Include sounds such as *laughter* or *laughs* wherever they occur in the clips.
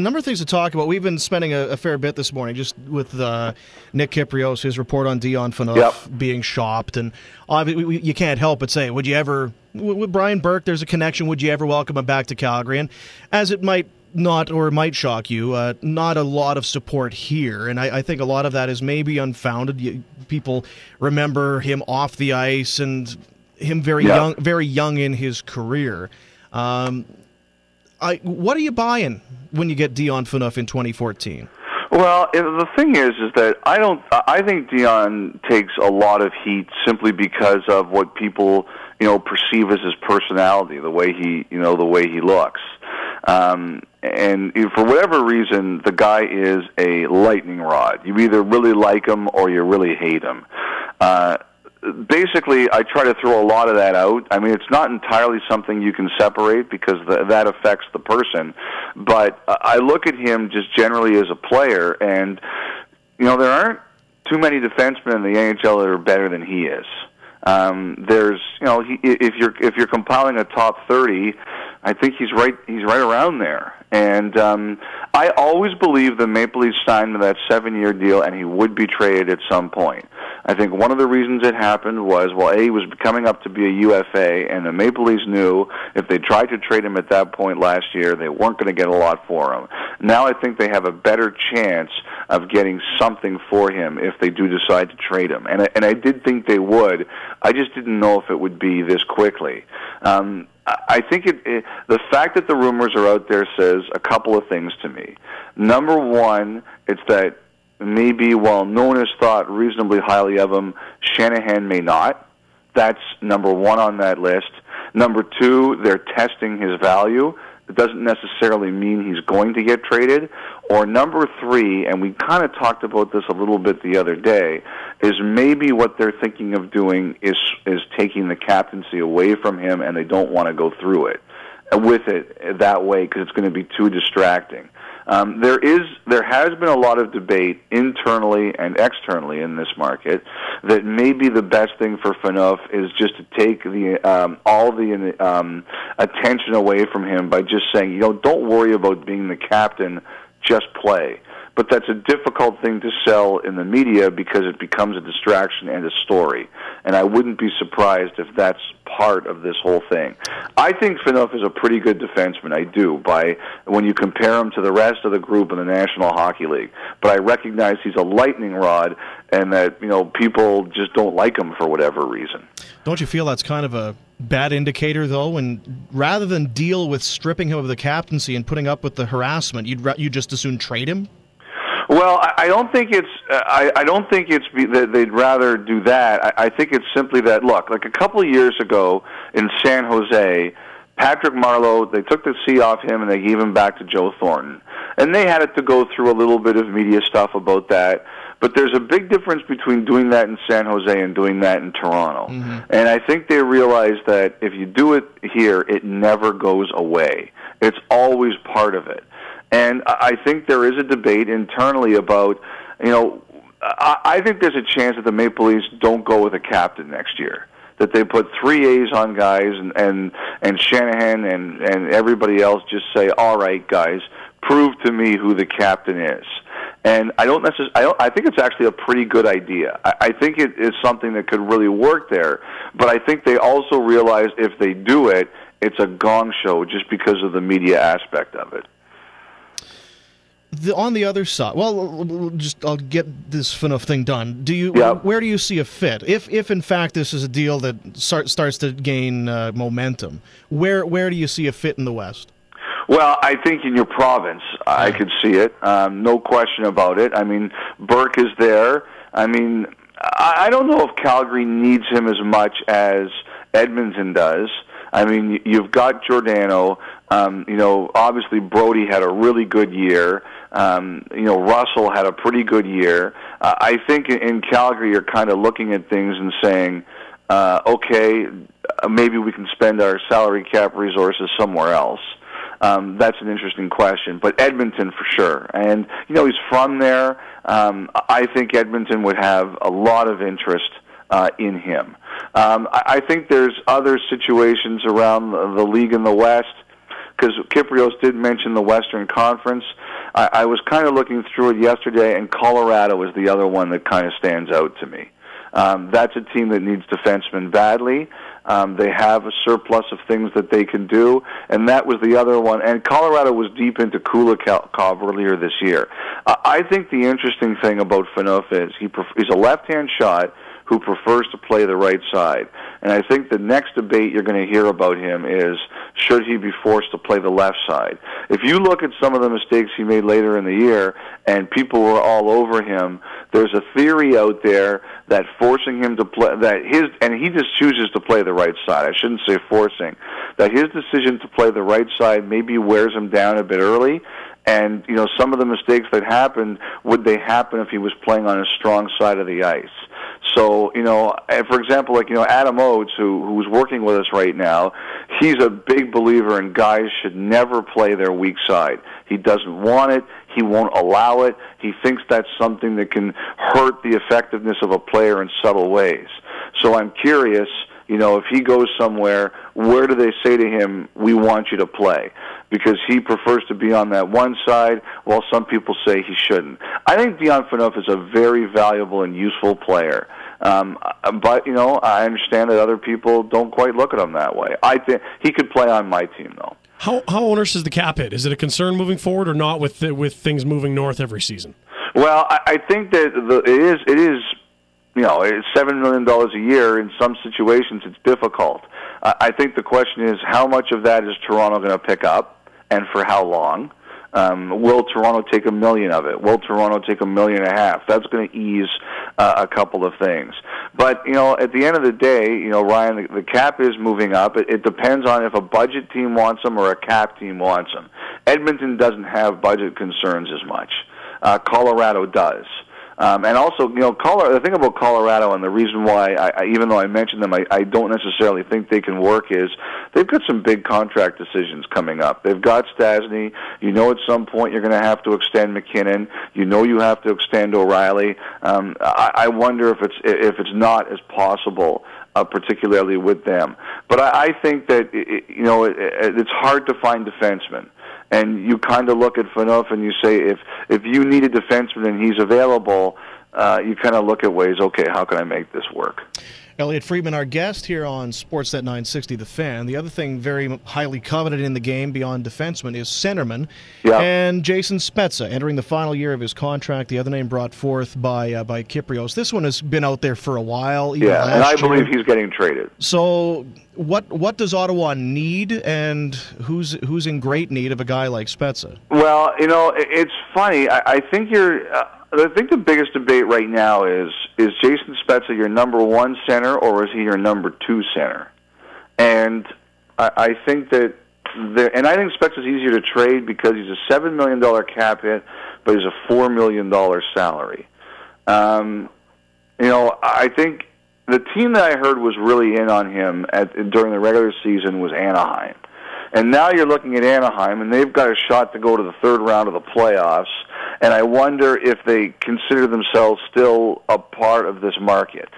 A number of things to talk about. We've been spending a, a fair bit this morning just with uh, Nick Kypreos, his report on Dion Phaneuf Yep. being shopped. And obviously, we, you can't help but say, would you ever, with Brian Burke, there's a connection, would you ever welcome him back to Calgary? And as it might not or might shock you, uh, not a lot of support here. And I, I think a lot of that is maybe unfounded. You, people remember him off the ice and him very Yeah. young, very young in his career. Um, I, what are you buying when you get Dion Phaneuf in 2014? Well, the thing is, is that I don't. I think Dion takes a lot of heat simply because of what people, you know, perceive as his personality, the way he, you know, the way he looks. Um, and for whatever reason, the guy is a lightning rod. You either really like him or you really hate him. Uh, basically I try to throw a lot of that out. I mean, it's not entirely something you can separate because the, that affects the person, but uh, I look at him just generally as a player, and you know there aren't too many defensemen in the NHL that are better than he is. Um, there's, you know, he, if you're if you're compiling a top thirty, I think he's right. He's right around there. And um, I always believed the Maple Leafs signed that seven-year deal, and he would be traded at some point. I think one of the reasons it happened was, well, A, was coming up to be a UFA, and the Maple Leafs knew if they tried to trade him at that point last year, they weren't going to get a lot for him. Now I think they have a better chance of getting something for him if they do decide to trade him. And I, and I did think they would. I just didn't know if it would be this quickly. Um, I I think it, it, the fact that the rumors are out there says a couple of things to me. Number one, it's that maybe while no one has thought reasonably highly of him, Shanahan may not. That's number one on that list. Number two, they're testing his value. It doesn't necessarily mean he's going to get traded. Or number three, and we kind of talked about this a little bit the other day, is maybe what they're thinking of doing is is taking the captaincy away from him, and they don't want to go through it with it that way because it's going to be too distracting. Um, there is, there has been a lot of debate internally and externally in this market that maybe the best thing for Phaneuf is just to take the um, all the um, attention away from him by just saying, you know, don't worry about being the captain, just play. But that's a difficult thing to sell in the media because it becomes a distraction and a story. And I wouldn't be surprised if that's part of this whole thing. I think Phaneuf is a pretty good defenseman. I do by when you compare him to the rest of the group in the National Hockey League. But I recognize he's a lightning rod, and that you know people just don't like him for whatever reason. Don't you feel that's kind of a bad indicator, though? And rather than deal with stripping him of the captaincy and putting up with the harassment, you'd you just as soon trade him. Well, I, I don't think it's. Uh, I, I don't think it's be, that they'd rather do that. I, I think it's simply that look, like a couple of years ago in San Jose, Patrick Marleau, they took the C off him and they gave him back to Joe Thornton, and they had it to go through a little bit of media stuff about that. But there's a big difference between doing that in San Jose and doing that in Toronto. And I think they realize that if you do it here, it never goes away. It's always part of it. And I think there is a debate internally about, you know, I think there's a chance that the Maple Leafs don't go with a captain next year. That they put three A's on guys, and and and Shanahan and and everybody else just say, "All right, guys, prove to me who the captain is." And I don't necessarily. I, don't, I think it's actually a pretty good idea. I, I think it is something that could really work there. But I think they also realize if they do it, it's a gong show just because of the media aspect of it. The, on the other side, well, just I'll get this Phaneuf thing done. Do you? Where do you see a fit? If, if in fact this is a deal that start, starts to gain uh, momentum, where where do you see a fit in the West? Well, I think in your province, I could see it. Um, no question about it. I mean, Burke is there. I mean, I, I don't know if Calgary needs him as much as Edmonton does. I mean, you've got Giordano. Um, you know, obviously Brodie had a really good year. Um, you know, Russell had a pretty good year. Uh, I think in, Calgary, you're kind of looking at things and saying, uh, okay, uh, maybe we can spend our salary cap resources somewhere else. Um, that's an interesting question, but Edmonton for sure. And you know, he's from there. Um, I think Edmonton would have a lot of interest uh, in him. Um, I, I think there's other situations around the, the league in the West. because Kypreos did mention the Western Conference. I, I was kind of looking through it yesterday, and Colorado is the other one that kind of stands out to me. Um, that's a team that needs defensemen badly. Um, they have a surplus of things that they can do, and that was the other one. And Colorado was deep into Kulikov earlier this year. Uh, I think the interesting thing about Phaneuf is he pref- he's a left-hand shot who prefers to play the right side. And I think the next debate you're going to hear about him is should he be forced to play the left side? If you look at some of the mistakes he made later in the year and people were all over him, there's a theory out there that forcing him to play that his and he just chooses to play the right side. I shouldn't say forcing. That his decision to play the right side maybe wears him down a bit early and you know some of the mistakes that happened would they happen if he was playing on a strong side of the ice so, you know, and for example, like, you know, Adam Oates, who, who's working with us right now, he's a big believer in guys should never play their weak side. He doesn't want it. He won't allow it. He thinks that's something that can hurt the effectiveness of a player in subtle ways. So I'm curious, you know, if he goes somewhere, where do they say to him, we want you to play? Because he prefers to be on that one side, while some people say he shouldn't. I think Dion Phaneuf is a very valuable and useful player. Um, but you know, I understand that other people don't quite look at him that way. I think he could play on my team though. How how onerous is the cap hit? Is it a concern moving forward or not with the, with things moving north every season? Well, I, I think that the, it is it is you know it's seven million dollars a year. In some situations, it's difficult. I think the question is how much of that is Toronto going to pick up, and for how long? Um, will Toronto take a million of it? Will Toronto take a million and a half? That's going to ease uh, a couple of things. But you know, at the end of the day, you know, Ryan, the, the cap is moving up. It, it depends on if a budget team wants them or a cap team wants them. Edmonton doesn't have budget concerns as much. Uh, Colorado does. Um, and also, you know, Colorado, the thing about Colorado and the reason why, I, I, even though I mentioned them, I, I don't necessarily think they can work is they've got some big contract decisions coming up. They've got Stastny. You know, at some point you're going to have to extend MacKinnon. You know, you have to extend O'Reilly. Um, I, I wonder if it's if it's not as possible uh, particularly with them. But I, I think that it, you know it, it's hard to find defensemen and you kind of look at Phaneuf and you say, if if you need a defenseman and he's available, uh, you kind of look at ways. Okay, how can I make this work? Elliotte Friedman, our guest here on Sportsnet 960 The Fan. The other thing very highly coveted in the game beyond defenseman is centerman. Yeah. And Jason Spezza entering the final year of his contract. The other name brought forth by uh, by Kypreos. This one has been out there for a while. Yeah, and I year. believe he's getting traded. So what what does Ottawa need, and who's who's in great need of a guy like Spezza? Well, you know, it's funny. I, I think you're. Uh, I think the biggest debate right now is is Jason Spezza your number one center or is he your number two center? And I, I think that the and I think Spezza's easier to trade because he's a seven million dollar cap hit, but he's a four million dollar salary. Um, you know, I think the team that I heard was really in on him at during the regular season was Anaheim. And now you're looking at Anaheim, and they've got a shot to go to the third round of the playoffs. And I wonder if they consider themselves still a part of this market.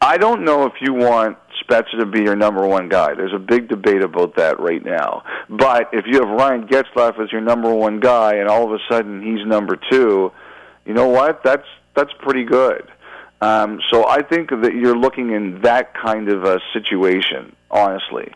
I don't know if you want Spezza to be your number one guy. There's a big debate about that right now. But if you have Ryan Getzlaf as your number one guy, and all of a sudden he's number two, you know what? That's that's pretty good. Um, so I think that you're looking in that kind of a situation, honestly.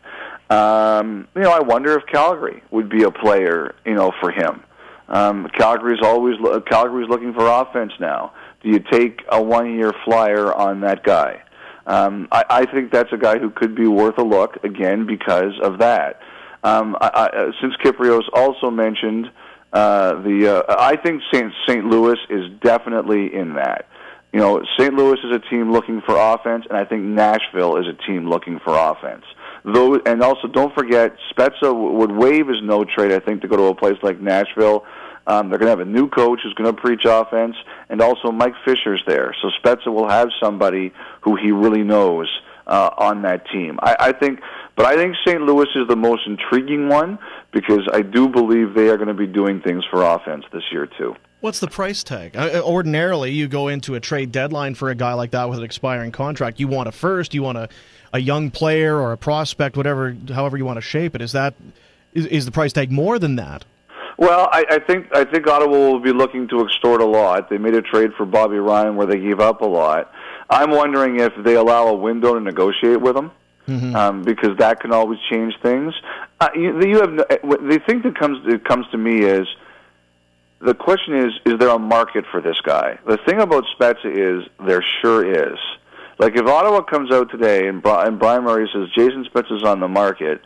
Um, you know, I wonder if Calgary would be a player, you know, for him. Um, Calgary's always Calgary's looking for offense now. Do you take a one-year flyer on that guy? Um, I, I think that's a guy who could be worth a look again because of that. Um, I, I, uh, since Kypreos also mentioned uh, the, uh, I think St. St. Louis is definitely in that. You know, St. Louis is a team looking for offense, and I think Nashville is a team looking for offense. Though, and also don't forget, Spezza would waive his no trade. I think to go to a place like Nashville. Um, they're going to have a new coach who's going to preach offense, and also Mike Fisher's there. So Spezza will have somebody who he really knows uh, on that team. I, I think, but I think St. Louis is the most intriguing one because I do believe they are going to be doing things for offense this year too. What's the price tag? Ordinarily, you go into a trade deadline for a guy like that with an expiring contract. You want a first, you want a a young player or a prospect, whatever, however you want to shape it. Is that is, is the price tag more than that? Well, I, I think I think Ottawa will be looking to extort a lot. They made a trade for Bobby Ryan where they gave up a lot. I'm wondering if they allow a window to negotiate with him, mm-hmm. um, because that can always change things. Uh, you, you have the thing that comes that comes to me is the question is is there a market for this guy? The thing about Spezza is there sure is. Like if Ottawa comes out today and, and Bryan Murray says Jason Spezza's on the market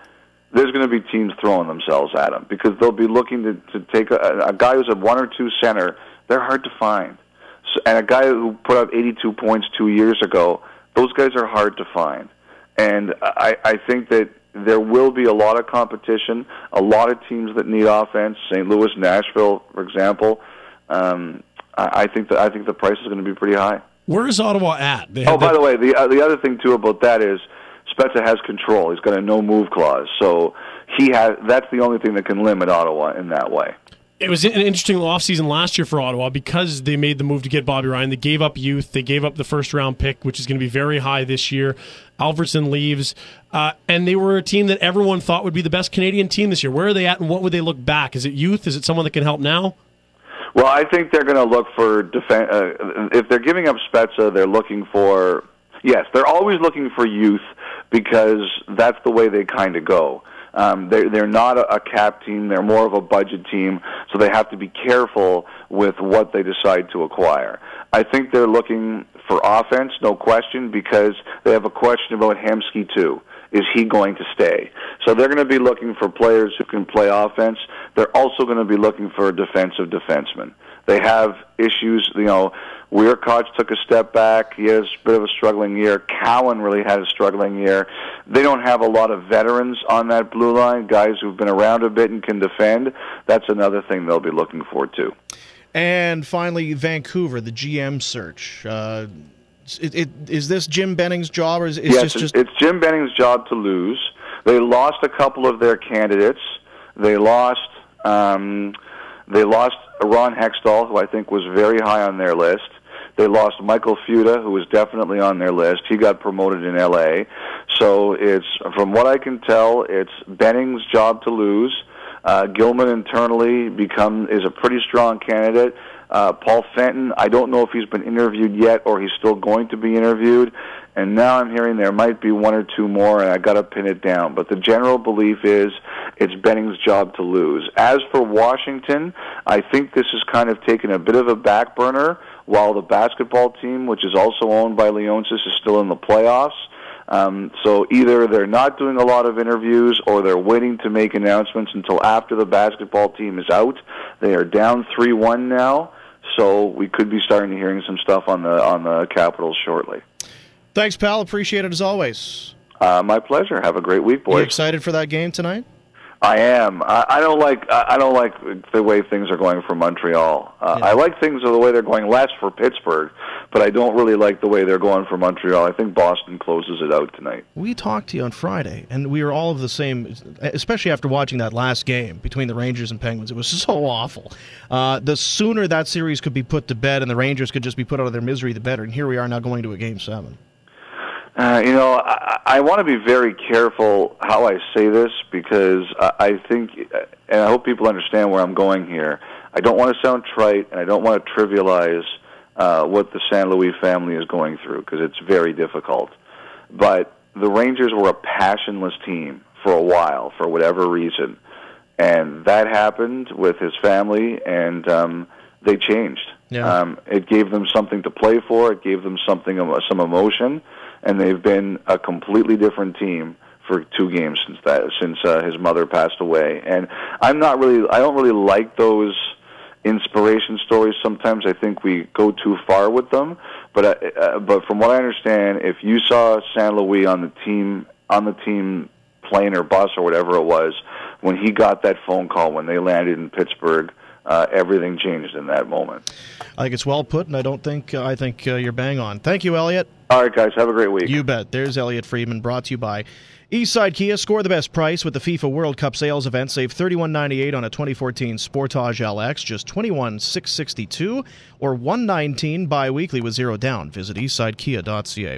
there's going to be teams throwing themselves at him because they'll be looking to, to take a, a guy who's a one or two center. They're hard to find, so, and a guy who put up 82 points two years ago. Those guys are hard to find, and I, I think that there will be a lot of competition. A lot of teams that need offense. St. Louis, Nashville, for example. Um, I, I think that I think the price is going to be pretty high. Where is Ottawa at? oh, by the way, the uh, the other thing too about that is Spezza has control. He's got a no move clause, so he has. That's the only thing that can limit Ottawa in that way. It was an interesting offseason last year for Ottawa because they made the move to get Bobby Ryan. They gave up youth. They gave up the first round pick, which is going to be very high this year. Alfredsson leaves, uh, and they were a team that everyone thought would be the best Canadian team this year. Where are they at, and what would they look back? Is it youth? Is it someone that can help now? Well, I think they're going to look for defense. Uh, if they're giving up Spezza, they're looking for yes, they're always looking for youth because that's the way they kind of go. Um, they're, they're not a, a cap team. They're more of a budget team, so they have to be careful with what they decide to acquire. I think they're looking for offense, no question, because they have a question about Hemsky too. Is he going to stay? So they're going to be looking for players who can play offense. They're also going to be looking for a defensive defenseman. They have issues, you know, Wiercioch took a step back. He has a bit of a struggling year. Cowen really had a struggling year. They don't have a lot of veterans on that blue line, guys who've been around a bit and can defend. That's another thing they'll be looking for, too. And finally, Vancouver, the GM search. Uh, it, it, is this Jim Benning's job, or is it yes, just... it's Jim Benning's job to lose. They lost a couple of their candidates. They lost... Um, they lost Ron Hextall, who I think was very high on their list. They lost Michael Futa, who was definitely on their list. He got promoted in L.A. So it's, from what I can tell, it's Benning's job to lose. Uh, Gilman internally become is a pretty strong candidate. Uh, Paul Fenton, I don't know if he's been interviewed yet or he's still going to be interviewed. And now I'm hearing there might be one or two more, and I got to pin it down. But the general belief is it's Benning's job to lose. As for Washington, I think this has kind of taken a bit of a back burner while the basketball team, which is also owned by Leonsis, is still in the playoffs. Um, so either they're not doing a lot of interviews or they're waiting to make announcements until after the basketball team is out. They are down 3-1 now, so we could be starting to hearing some stuff on the on the Capitals shortly. Thanks, pal. Appreciate it as always. Uh, my pleasure. Have a great week, boys. You excited for that game tonight? I am. I, I don't like. I don't like the way things are going for Montreal. Uh, yeah. I like things the way they're going less for Pittsburgh, but I don't really like the way they're going for Montreal. I think Boston closes it out tonight. We talked to you on Friday, and we were all of the same. Especially after watching that last game between the Rangers and Penguins, it was *laughs* so awful. Uh, the sooner that series could be put to bed and the Rangers could just be put out of their misery, the better. And here we are now going to a game seven. Uh, you know, I, I want to be very careful how I say this because I, I think, and I hope people understand where I'm going here. I don't want to sound trite, and I don't want to trivialize uh, what the St. Louis family is going through because it's very difficult. But the Rangers were a passionless team for a while, for whatever reason, and that happened with his family, and um, they changed. Yeah. Um, it gave them something to play for. It gave them something, some emotion and they've been a completely different team for two games since that since uh, his mother passed away. And I'm not really I don't really like those inspiration stories. Sometimes I think we go too far with them. But uh, uh, but from what I understand, if you saw St. Louis on the team on the team plane or bus or whatever it was when he got that phone call when they landed in Pittsburgh uh, everything changed in that moment. I think it's well put, and I don't think uh, I think uh, you're bang on. Thank you, Elliotte. All right, guys, have a great week. You bet. There's Elliotte Friedman, brought to you by Eastside Kia. Score the best price with the FIFA World Cup sales event. Save thirty-one ninety-eight on a 2014 Sportage LX, just twenty-one six sixty-two, or one nineteen bi-weekly with zero down. Visit eastsidekia.ca.